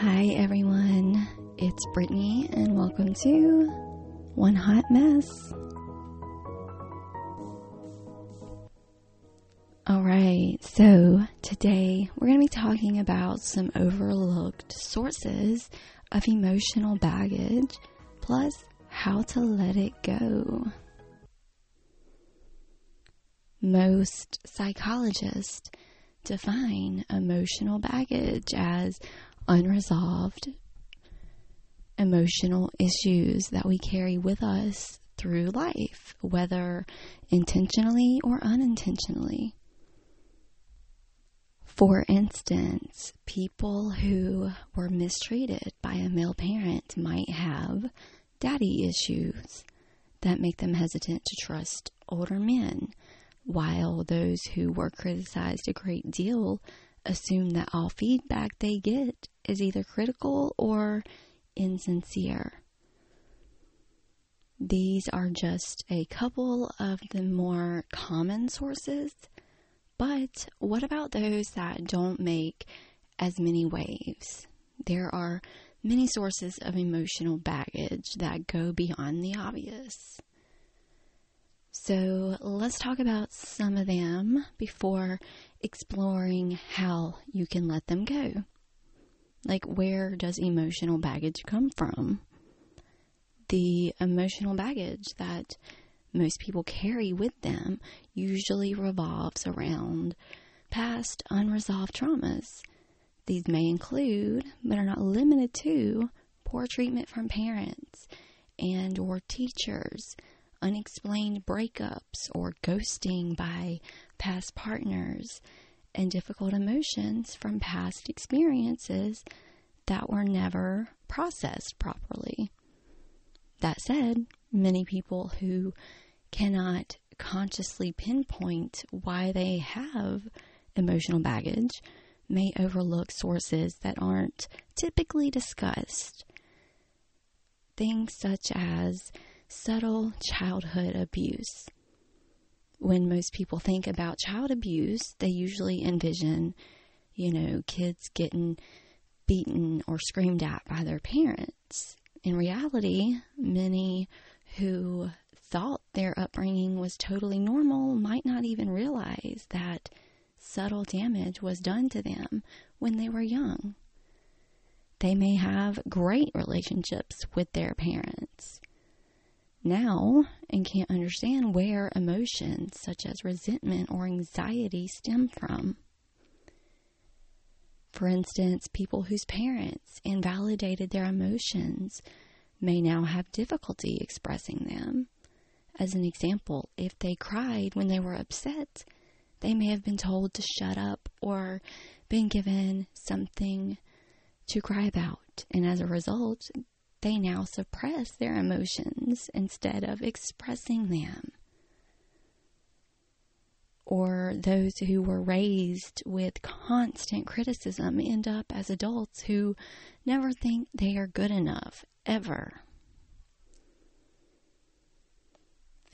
Hi, everyone. It's Brittany, and welcome to One Hot Mess. All right, so today we're going to be talking about some overlooked sources of emotional baggage, plus how to let it go. Most psychologists define emotional baggage as unresolved emotional issues that we carry with us through life, whether intentionally or unintentionally. For instance, people who were mistreated by a male parent might have daddy issues that make them hesitant to trust older men, while those who were criticized a great deal assume that all feedback they get is either critical or insincere. These are just a couple of the more common sources, but what about those that don't make as many waves? There are many sources of emotional baggage that go beyond the obvious. So let's talk about some of them before exploring how you can let them go. Like, where does emotional baggage come from? The emotional baggage that most people carry with them usually revolves around past unresolved traumas. These may include, but are not limited to, poor treatment from parents and or teachers, unexplained breakups or ghosting by past partners, and difficult emotions from past experiences that were never processed properly. That said, many people who cannot consciously pinpoint why they have emotional baggage may overlook sources that aren't typically discussed. Things such as subtle childhood abuse. When most people think about child abuse, they usually envision, you know, kids getting beaten or screamed at by their parents. In reality, many who thought their upbringing was totally normal might not even realize that subtle damage was done to them when they were young. They may have great relationships with their parents now and can't understand where emotions such as resentment or anxiety stem from. For instance, people whose parents invalidated their emotions may now have difficulty expressing them. As an example, if they cried when they were upset, they may have been told to shut up or been given something to cry about, and as a result, they now suppress their emotions instead of expressing them. Or those who were raised with constant criticism end up as adults who never think they are good enough, ever.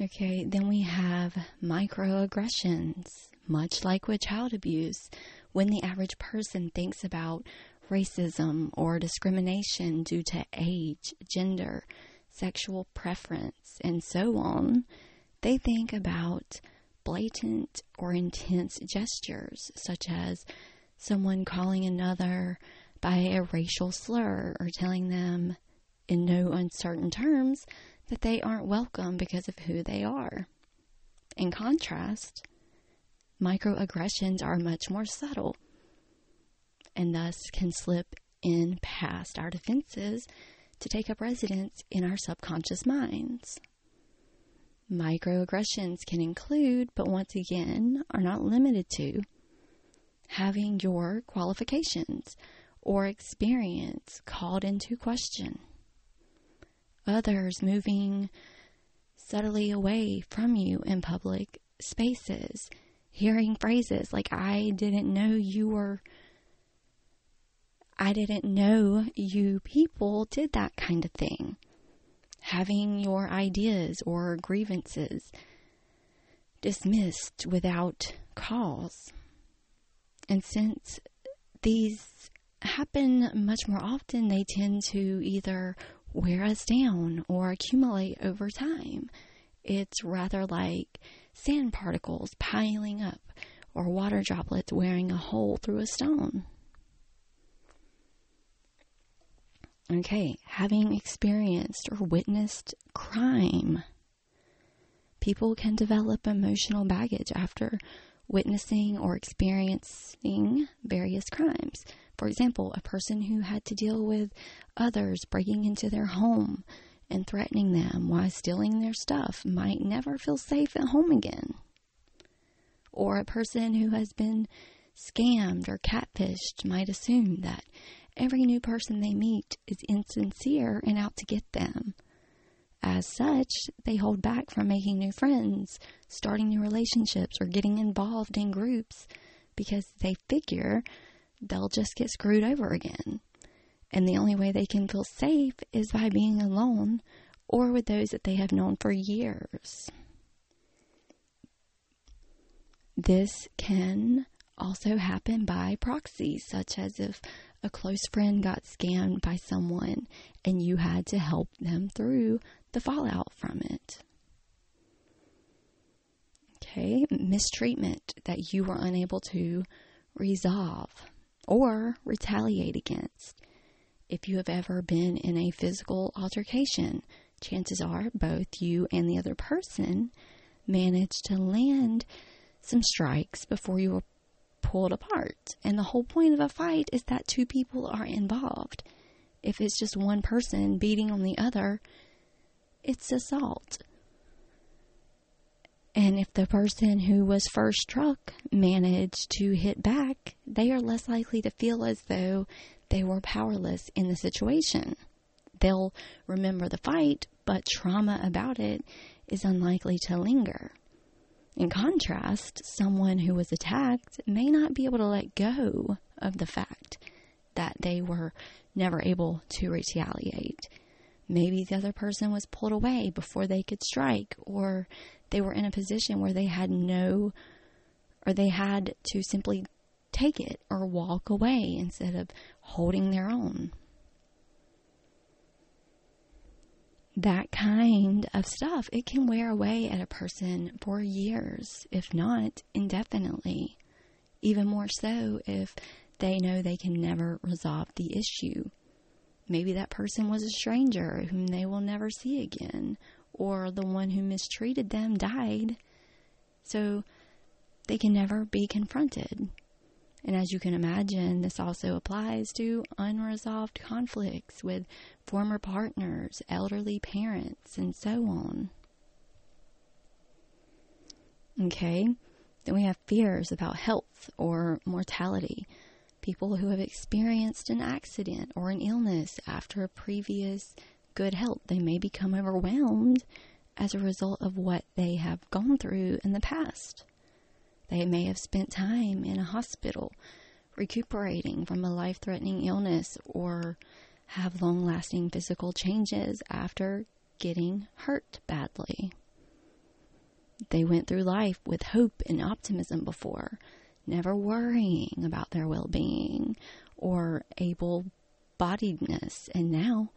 Okay, then we have microaggressions. Much like with child abuse, when the average person thinks about racism or discrimination due to age, gender, sexual preference, and so on, they think about blatant or intense gestures, such as someone calling another by a racial slur or telling them in no uncertain terms that they aren't welcome because of who they are. In contrast, microaggressions are much more subtle and thus can slip in past our defenses to take up residence in our subconscious minds. Microaggressions can include, but once again are not limited to, having your qualifications or experience called into question. Others moving subtly away from you in public spaces, hearing phrases like, I didn't know you were I didn't know you people did that kind of thing. Having your ideas or grievances dismissed without cause. And since these happen much more often, they tend to either wear us down or accumulate over time. It's rather like sand particles piling up or water droplets wearing a hole through a stone. Okay, having experienced or witnessed crime, people can develop emotional baggage after witnessing or experiencing various crimes. For example, a person who had to deal with others breaking into their home and threatening them while stealing their stuff might never feel safe at home again. Or a person who has been scammed or catfished might assume that every new person they meet is insincere and out to get them. As such, they hold back from making new friends, starting new relationships, or getting involved in groups because they figure they'll just get screwed over again. And the only way they can feel safe is by being alone or with those that they have known for years. This can also happen by proxy, such as if a close friend got scammed by someone and you had to help them through the fallout from it. Okay, mistreatment that you were unable to resolve or retaliate against. If you have ever been in a physical altercation, chances are both you and the other person managed to land some strikes before you were pulled apart. And the whole point of a fight is that two people are involved. If it's just one person beating on the other, it's assault. And if the person who was first struck managed to hit back, they are less likely to feel as though they were powerless in the situation. They'll remember the fight, but trauma about it is unlikely to linger. In contrast, someone who was attacked may not be able to let go of the fact that they were never able to retaliate. Maybe the other person was pulled away before they could strike, or they were in a position where they had no, or they had to simply take it or walk away instead of holding their own. That kind of stuff, it can wear away at a person for years, if not indefinitely. Even more so if they know they can never resolve the issue. Maybe that person was a stranger whom they will never see again, or the one who mistreated them died, so they can never be confronted. And as you can imagine, this also applies to unresolved conflicts with former partners, elderly parents, and so on. Okay, then we have fears about health or mortality. People who have experienced an accident or an illness after a previous good health. They may become overwhelmed as a result of what they have gone through in the past. They may have spent time in a hospital recuperating from a life threatening illness or have long lasting physical changes after getting hurt badly. They went through life with hope and optimism before, never worrying about their well being or able bodiedness, and now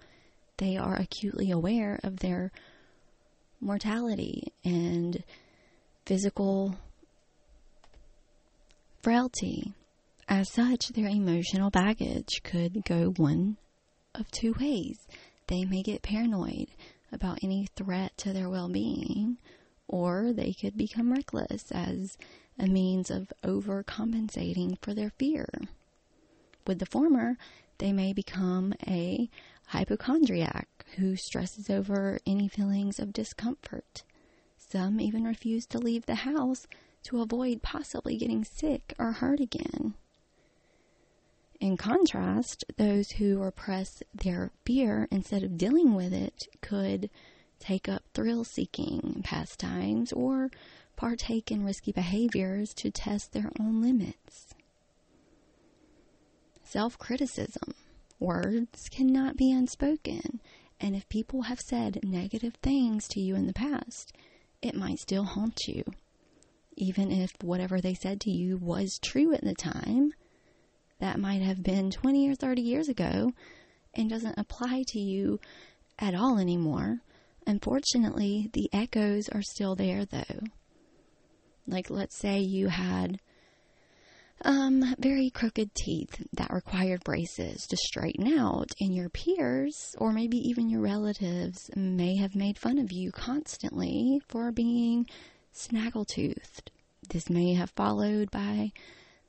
they are acutely aware of their mortality and physical frailty. As such, their emotional baggage could go one of two ways. They may get paranoid about any threat to their well being, or they could become reckless as a means of overcompensating for their fear. With the former, they may become a hypochondriac who stresses over any feelings of discomfort. Some even refuse to leave the house to avoid possibly getting sick or hurt again. In contrast, those who repress their fear instead of dealing with it could take up thrill seeking pastimes or partake in risky behaviors to test their own limits. Self criticism Words cannot be unspoken, and if people have said negative things to you in the past, it might still haunt you. Even if whatever they said to you was true at the time, that might have been 20 or 30 years ago and doesn't apply to you at all anymore. Unfortunately, the echoes are still there though. Like, let's say you had um, very crooked teeth that required braces to straighten out, and your peers, or maybe even your relatives, may have made fun of you constantly for being snaggletooth. This may have followed by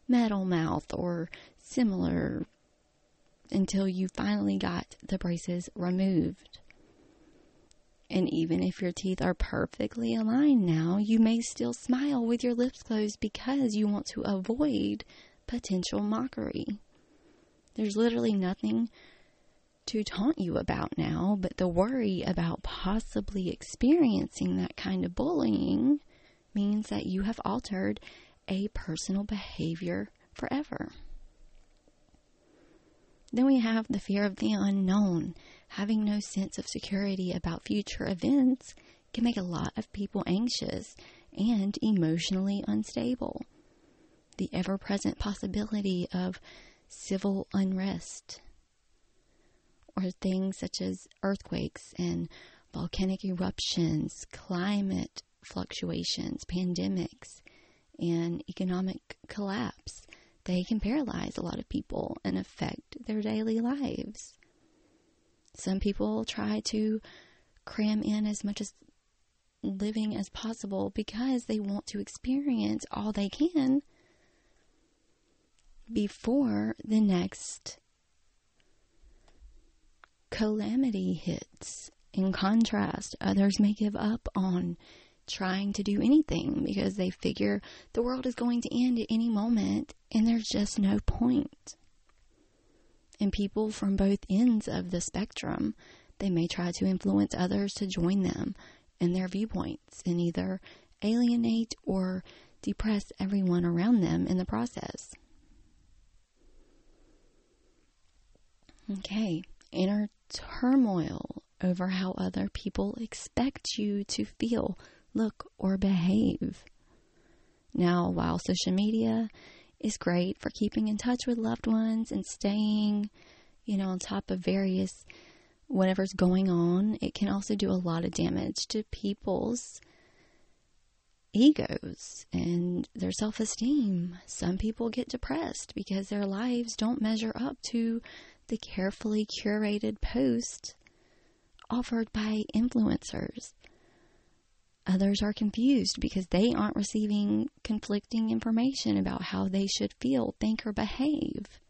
metal mouth or similar until you finally got the braces removed. And even if your teeth are perfectly aligned now, you may still smile with your lips closed because you want to avoid potential mockery. There's literally nothing to taunt you about now, but the worry about possibly experiencing that kind of bullying means that you have altered a personal behavior forever. Then we have the fear of the unknown. Having no sense of security about future events can make a lot of people anxious and emotionally unstable. The ever present possibility of civil unrest or things such as earthquakes and volcanic eruptions, climate fluctuations, pandemics, and economic collapse they can paralyze a lot of people and affect their daily lives. Some people try to cram in as much as living as possible because they want to experience all they can before the next calamity hits. In contrast, others may give up on trying to do anything because they figure the world is going to end at any moment and there's just no point. And people from both ends of the spectrum, they may try to influence others to join them in their viewpoints and either alienate or depress everyone around them in the process. Okay, inner turmoil over how other people expect you to feel look, or behave. Now, while social media is great for keeping in touch with loved ones and staying, you know, on top of various whatever's going on, it can also do a lot of damage to people's egos and their self esteem. Some people get depressed because their lives don't measure up to the carefully curated post offered by influencers. Others are confused because they aren't receiving conflicting information about how they should feel, think, or behave.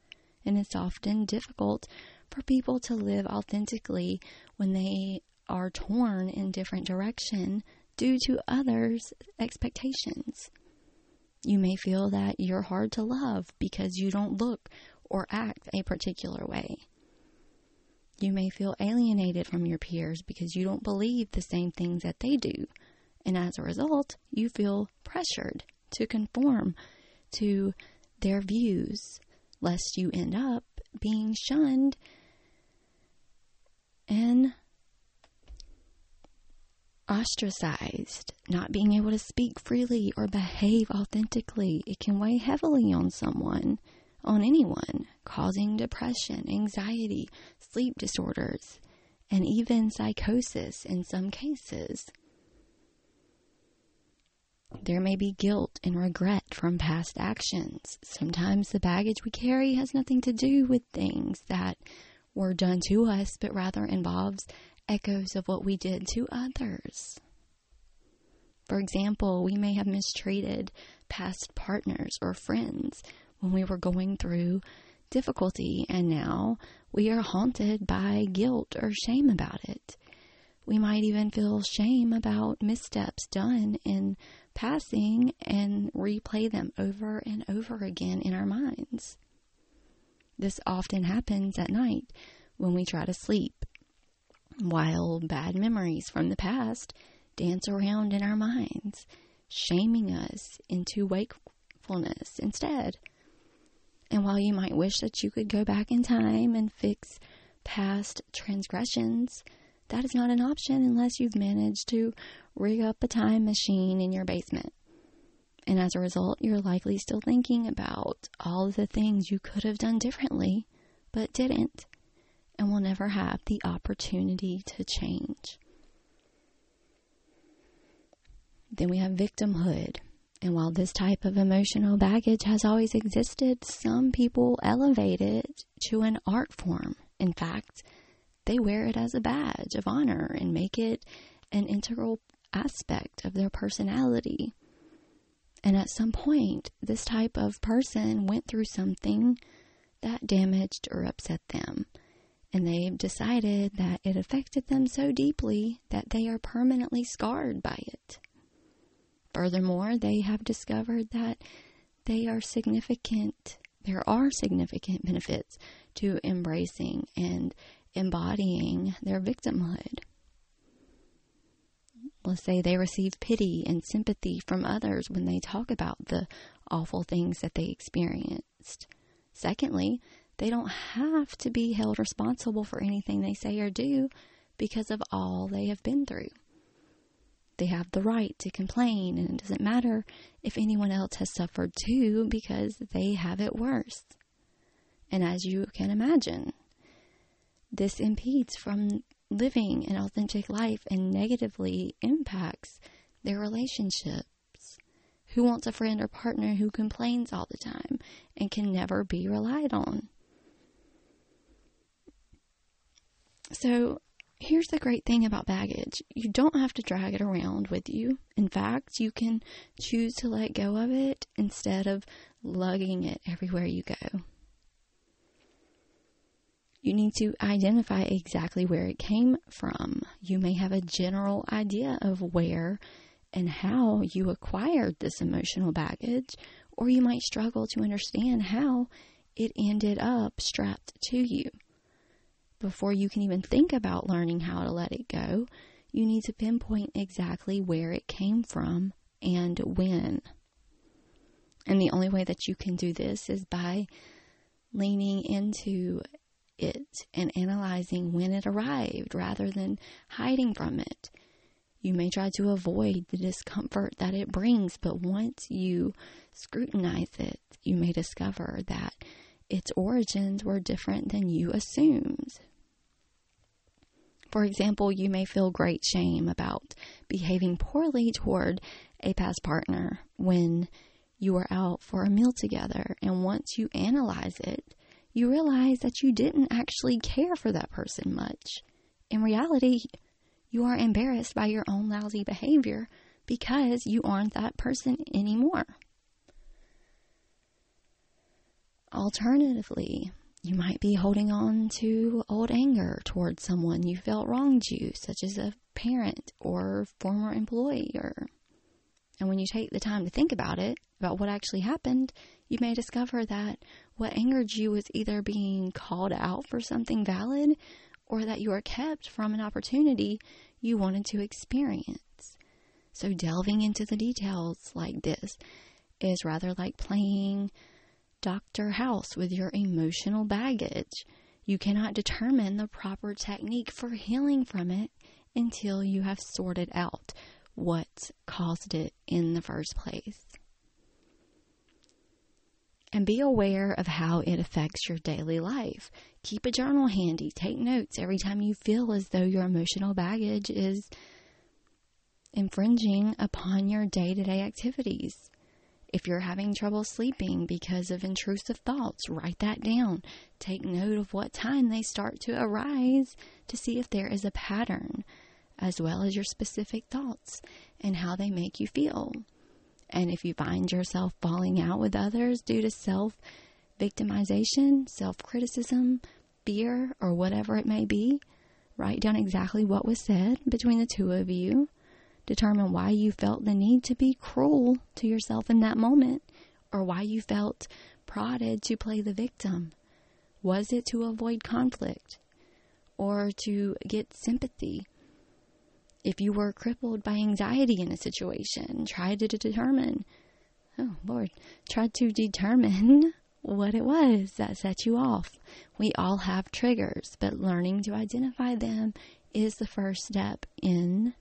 And it's often difficult for people to live authentically when they are torn in different direction due to others' expectations. You may feel that you're hard to love because you don't look or act a particular way. You may feel alienated from your peers because you don't believe the same things that they do and as a result, you feel pressured to conform to their views, lest you end up being shunned and ostracized, not being able to speak freely or behave authentically. It can weigh heavily on someone, on anyone, causing depression, anxiety, sleep disorders, and even psychosis in some cases. There may be guilt and regret from past actions. Sometimes the baggage we carry has nothing to do with things that were done to us, but rather involves echoes of what we did to others. For example, we may have mistreated past partners or friends when we were going through difficulty, and now we are haunted by guilt or shame about it. We might even feel shame about missteps done in passing and replay them over and over again in our minds. This often happens at night when we try to sleep, while bad memories from the past dance around in our minds, shaming us into wakefulness instead. And while you might wish that you could go back in time and fix past transgressions, that is not an option unless you've managed to rig up a time machine in your basement And as a result, you're likely still thinking about all the things you could have done differently, but didn't, and will never have the opportunity to change. Then we have victimhood. And while this type of emotional baggage has always existed, some people elevate it to an art form. In fact, they wear it as a badge of honor and make it an integral aspect of their personality. And at some point, this type of person went through something that damaged or upset them. And they've decided that it affected them so deeply that they are permanently scarred by it. Furthermore, they have discovered that they are significant, there are significant benefits to embracing and embodying their victimhood let's say they receive pity and sympathy from others when they talk about the awful things that they experienced. Secondly, they don't have to be held responsible for anything they say or do because of all they have been through. They have the right to complain, and it doesn't matter if anyone else has suffered too because they have it worse. And as you can imagine, this impedes from living an authentic life and negatively impacts their relationships. Who wants a friend or partner who complains all the time and can never be relied on? So, here's the great thing about baggage you don't have to drag it around with you. In fact, you can choose to let go of it instead of lugging it everywhere you go you need to identify exactly where it came from. You may have a general idea of where and how you acquired this emotional baggage, or you might struggle to understand how it ended up strapped to you. Before you can even think about learning how to let it go, you need to pinpoint exactly where it came from and when. And the only way that you can do this is by leaning into it and analyzing when it arrived rather than hiding from it. You may try to avoid the discomfort that it brings, but once you scrutinize it, you may discover that its origins were different than you assumed. For example, you may feel great shame about behaving poorly toward a past partner when you were out for a meal together, and once you analyze it, you realize that you didn't actually care for that person much. In reality, you are embarrassed by your own lousy behavior because you aren't that person anymore. Alternatively, you might be holding on to old anger towards someone you felt wronged you, such as a parent or former employee. And when you take the time to think about it, about what actually happened, you may discover that what angered you was either being called out for something valid or that you were kept from an opportunity you wanted to experience. So, delving into the details like this is rather like playing Dr. House with your emotional baggage. You cannot determine the proper technique for healing from it until you have sorted out what caused it in the first place and be aware of how it affects your daily life. Keep a journal handy. Take notes every time you feel as though your emotional baggage is infringing upon your day to day activities. If you're having trouble sleeping because of intrusive thoughts, write that down. Take note of what time they start to arise to see if there is a pattern, as well as your specific thoughts and how they make you feel. And if you find yourself falling out with others due to self victimization, self criticism, fear, or whatever it may be, write down exactly what was said between the two of you. Determine why you felt the need to be cruel to yourself in that moment, or why you felt prodded to play the victim. Was it to avoid conflict or to get sympathy? If you were crippled by anxiety in a situation, try to determine, oh Lord, try to determine what it was that set you off. We all have triggers, but learning to identify them is the first step in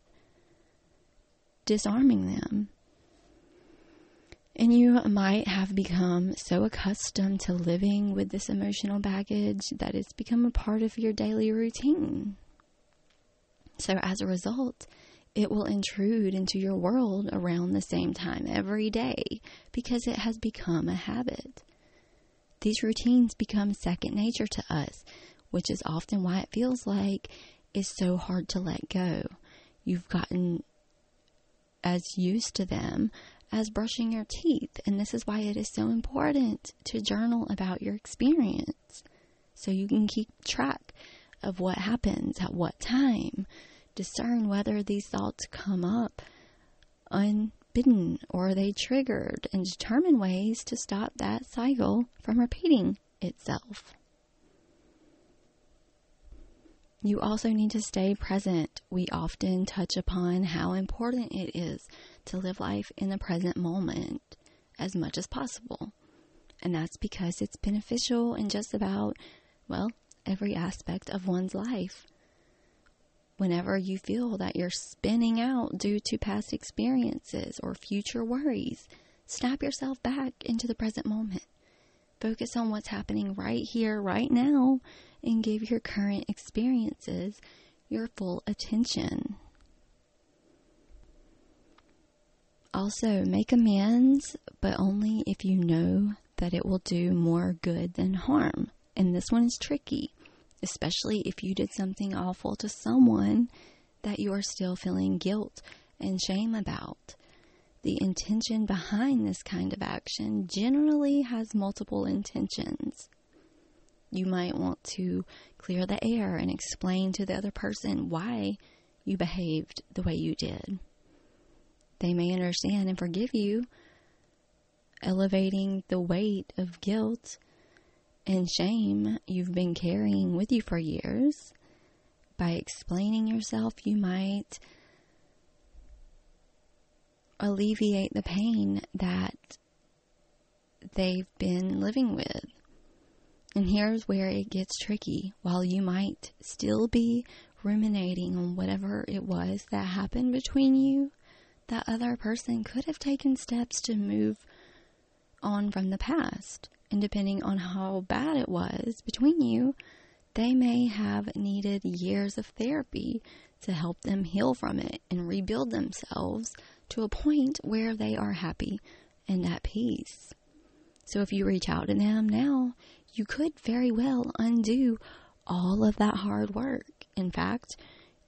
disarming them. And you might have become so accustomed to living with this emotional baggage that it's become a part of your daily routine. So, as a result, it will intrude into your world around the same time every day because it has become a habit. These routines become second nature to us, which is often why it feels like it's so hard to let go. You've gotten as used to them as brushing your teeth. And this is why it is so important to journal about your experience so you can keep track of what happens at what time. Discern whether these thoughts come up unbidden or are they triggered and determine ways to stop that cycle from repeating itself. You also need to stay present. We often touch upon how important it is to live life in the present moment as much as possible. And that's because it's beneficial in just about, well, every aspect of one's life. Whenever you feel that you're spinning out due to past experiences or future worries, snap yourself back into the present moment. Focus on what's happening right here, right now, and give your current experiences your full attention. Also, make amends, but only if you know that it will do more good than harm. And this one is tricky, especially if you did something awful to someone that you are still feeling guilt and shame about. The intention behind this kind of action generally has multiple intentions. You might want to clear the air and explain to the other person why you behaved the way you did they may understand and forgive you, elevating the weight of guilt and shame you've been carrying with you for years. By explaining yourself, you might alleviate the pain that they've been living with. And here's where it gets tricky. While you might still be ruminating on whatever it was that happened between you, that other person could have taken steps to move on from the past. And depending on how bad it was between you, they may have needed years of therapy to help them heal from it and rebuild themselves to a point where they are happy and at peace. So if you reach out to them now, you could very well undo all of that hard work. In fact,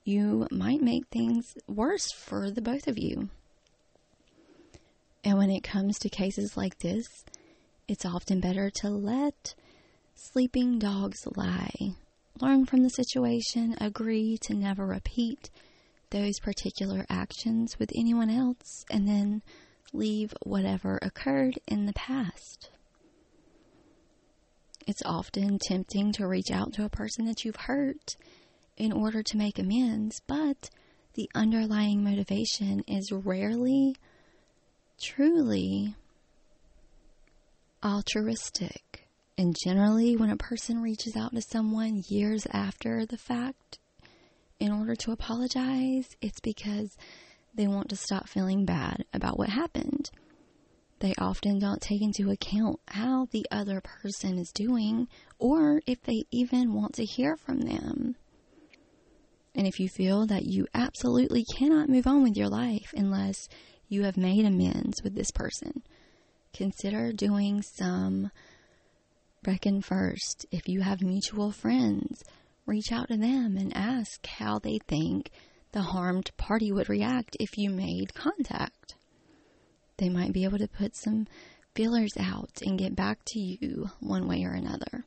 you might make things worse for the both of you. And when it comes to cases like this, it's often better to let sleeping dogs lie. Learn from the situation, agree to never repeat those particular actions with anyone else, and then leave whatever occurred in the past. It's often tempting to reach out to a person that you've hurt in order to make amends, but the underlying motivation is rarely truly altruistic. And generally, when a person reaches out to someone years after the fact in order to apologize, it's because they want to stop feeling bad about what happened. They often don't take into account how the other person is doing or if they even want to hear from them. And if you feel that you absolutely cannot move on with your life unless you have made amends with this person, consider doing some reckon first. If you have mutual friends, reach out to them and ask how they think the harmed party would react if you made contact. They might be able to put some feelers out and get back to you one way or another.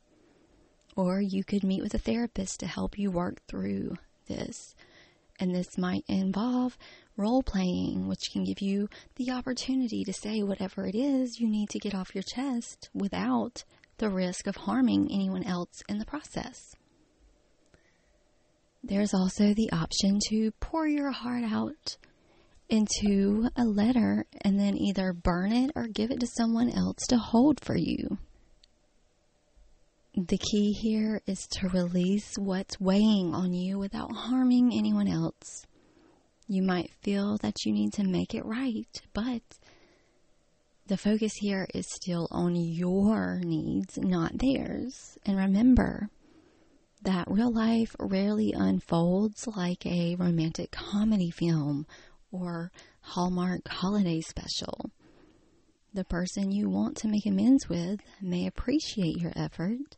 Or you could meet with a therapist to help you work through this. And this might involve role playing, which can give you the opportunity to say whatever it is you need to get off your chest without the risk of harming anyone else in the process. There's also the option to pour your heart out into a letter and then either burn it or give it to someone else to hold for you. The key here is to release what's weighing on you without harming anyone else. You might feel that you need to make it right, but the focus here is still on your needs, not theirs. And remember that real life rarely unfolds like a romantic comedy film or Hallmark holiday special. The person you want to make amends with may appreciate your effort,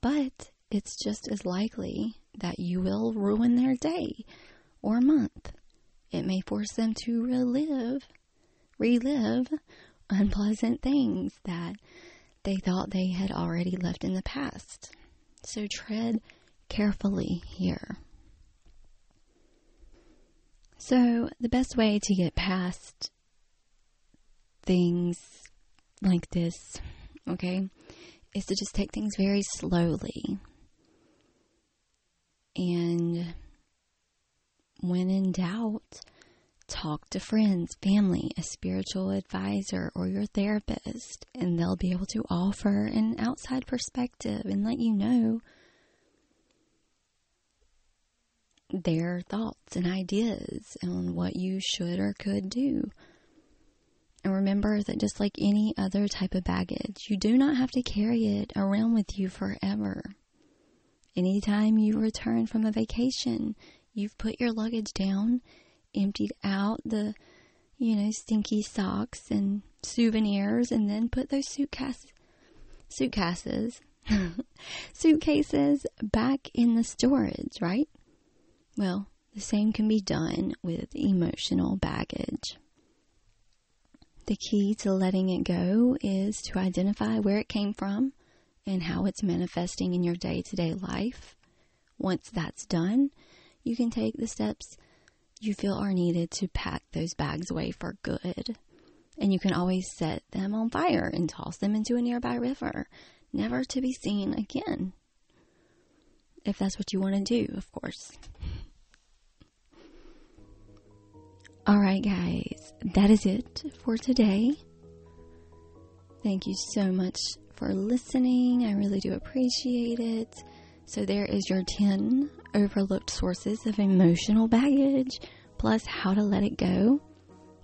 but it's just as likely that you will ruin their day or month. It may force them to relive, relive unpleasant things that they thought they had already left in the past. So tread carefully here. So, the best way to get past things like this, okay, is to just take things very slowly. And when in doubt, talk to friends, family, a spiritual advisor, or your therapist, and they'll be able to offer an outside perspective and let you know their thoughts and ideas on what you should or could do. And remember that just like any other type of baggage, you do not have to carry it around with you forever. Anytime you return from a vacation, you've put your luggage down, emptied out the, you know, stinky socks and souvenirs, and then put those suitcase, suitcases, suitcases back in the storage, right? Well, the same can be done with emotional baggage. The key to letting it go is to identify where it came from and how it's manifesting in your day to day life. Once that's done, you can take the steps you feel are needed to pack those bags away for good. And you can always set them on fire and toss them into a nearby river, never to be seen again. If that's what you want to do, of course. Alright, guys, that is it for today. Thank you so much for listening. I really do appreciate it. So, there is your 10 overlooked sources of emotional baggage, plus how to let it go.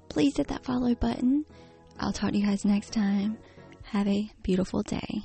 Please hit that follow button. I'll talk to you guys next time. Have a beautiful day.